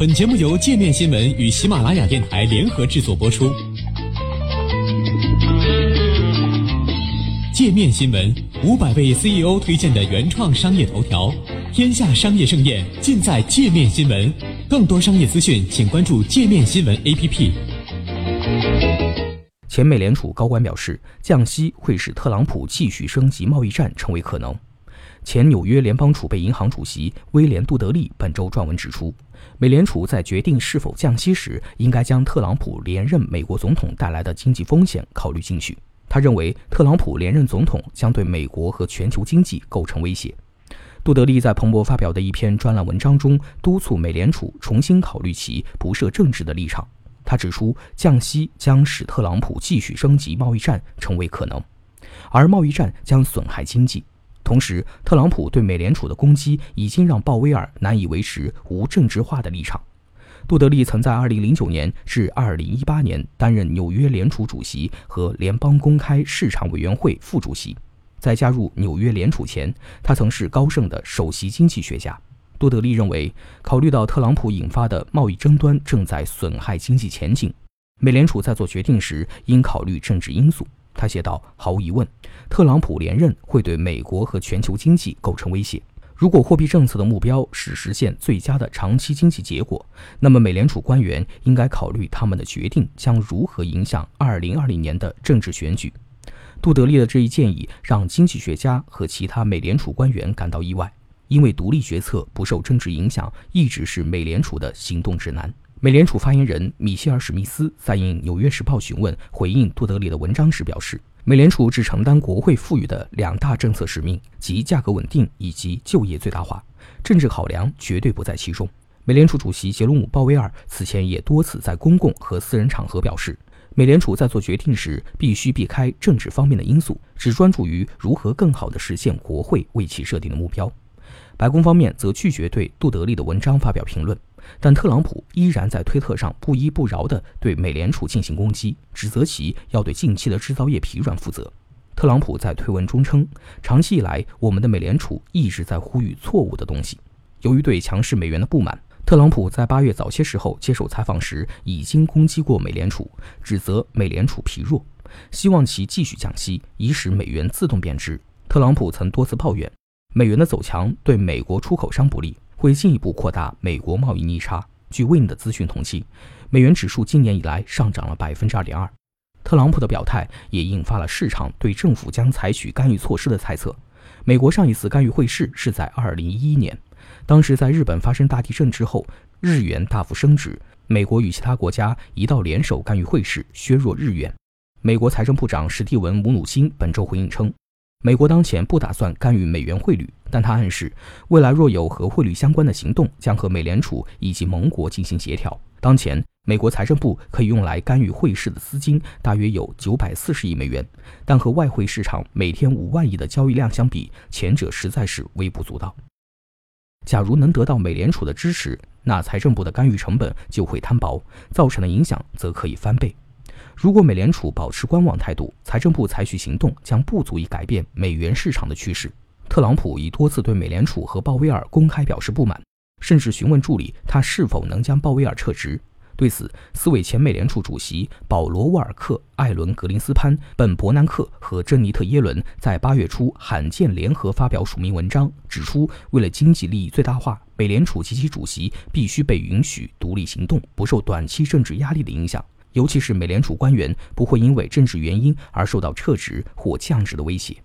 本节目由界面新闻与喜马拉雅电台联合制作播出。界面新闻五百位 CEO 推荐的原创商业头条，天下商业盛宴尽在界面新闻。更多商业资讯，请关注界面新闻 APP。前美联储高官表示，降息会使特朗普继续升级贸易战成为可能。前纽约联邦储备银行主席威廉·杜德利本周撰文指出，美联储在决定是否降息时，应该将特朗普连任美国总统带来的经济风险考虑进去。他认为，特朗普连任总统将对美国和全球经济构成威胁。杜德利在彭博发表的一篇专栏文章中，督促美联储重新考虑其不设政治的立场。他指出，降息将使特朗普继续升级贸易战成为可能，而贸易战将损害经济。同时，特朗普对美联储的攻击已经让鲍威尔难以维持无政治化的立场。杜德利曾在2009年至2018年担任纽约联储主席和联邦公开市场委员会副主席。在加入纽约联储前，他曾是高盛的首席经济学家。杜德利认为，考虑到特朗普引发的贸易争端正在损害经济前景，美联储在做决定时应考虑政治因素。他写道：“毫无疑问，特朗普连任会对美国和全球经济构成威胁。如果货币政策的目标是实现最佳的长期经济结果，那么美联储官员应该考虑他们的决定将如何影响2020年的政治选举。”杜德利的这一建议让经济学家和其他美联储官员感到意外，因为独立决策不受政治影响一直是美联储的行动指南。美联储发言人米歇尔·史密斯在应《纽约时报》询问回应杜德利的文章时表示，美联储只承担国会赋予的两大政策使命，即价格稳定以及就业最大化，政治考量绝对不在其中。美联储主席杰罗姆·鲍威尔此前也多次在公共和私人场合表示，美联储在做决定时必须避开政治方面的因素，只专注于如何更好地实现国会为其设定的目标。白宫方面则拒绝对杜德利的文章发表评论。但特朗普依然在推特上不依不饶地对美联储进行攻击，指责其要对近期的制造业疲软负责。特朗普在推文中称：“长期以来，我们的美联储一直在呼吁错误的东西。”由于对强势美元的不满，特朗普在八月早些时候接受采访时已经攻击过美联储，指责美联储疲弱，希望其继续降息，以使美元自动贬值。特朗普曾多次抱怨，美元的走强对美国出口商不利。会进一步扩大美国贸易逆差。据 Win 的资讯统计，美元指数今年以来上涨了百分之二点二。特朗普的表态也引发了市场对政府将采取干预措施的猜测。美国上一次干预汇市是在二零一一年，当时在日本发生大地震之后，日元大幅升值，美国与其他国家一道联手干预汇市，削弱日元。美国财政部长史蒂文·姆努辛本周回应称。美国当前不打算干预美元汇率，但他暗示，未来若有和汇率相关的行动，将和美联储以及盟国进行协调。当前，美国财政部可以用来干预汇市的资金大约有九百四十亿美元，但和外汇市场每天五万亿的交易量相比，前者实在是微不足道。假如能得到美联储的支持，那财政部的干预成本就会摊薄，造成的影响则可以翻倍。如果美联储保持观望态度，财政部采取行动将不足以改变美元市场的趋势。特朗普已多次对美联储和鲍威尔公开表示不满，甚至询问助理他是否能将鲍威尔撤职。对此，四位前美联储主席保罗·沃尔克、艾伦·格林斯潘、本·伯南克和珍妮特·耶伦在八月初罕见联合发表署名文章，指出为了经济利益最大化，美联储及其主席必须被允许独立行动，不受短期政治压力的影响。尤其是美联储官员不会因为政治原因而受到撤职或降职的威胁。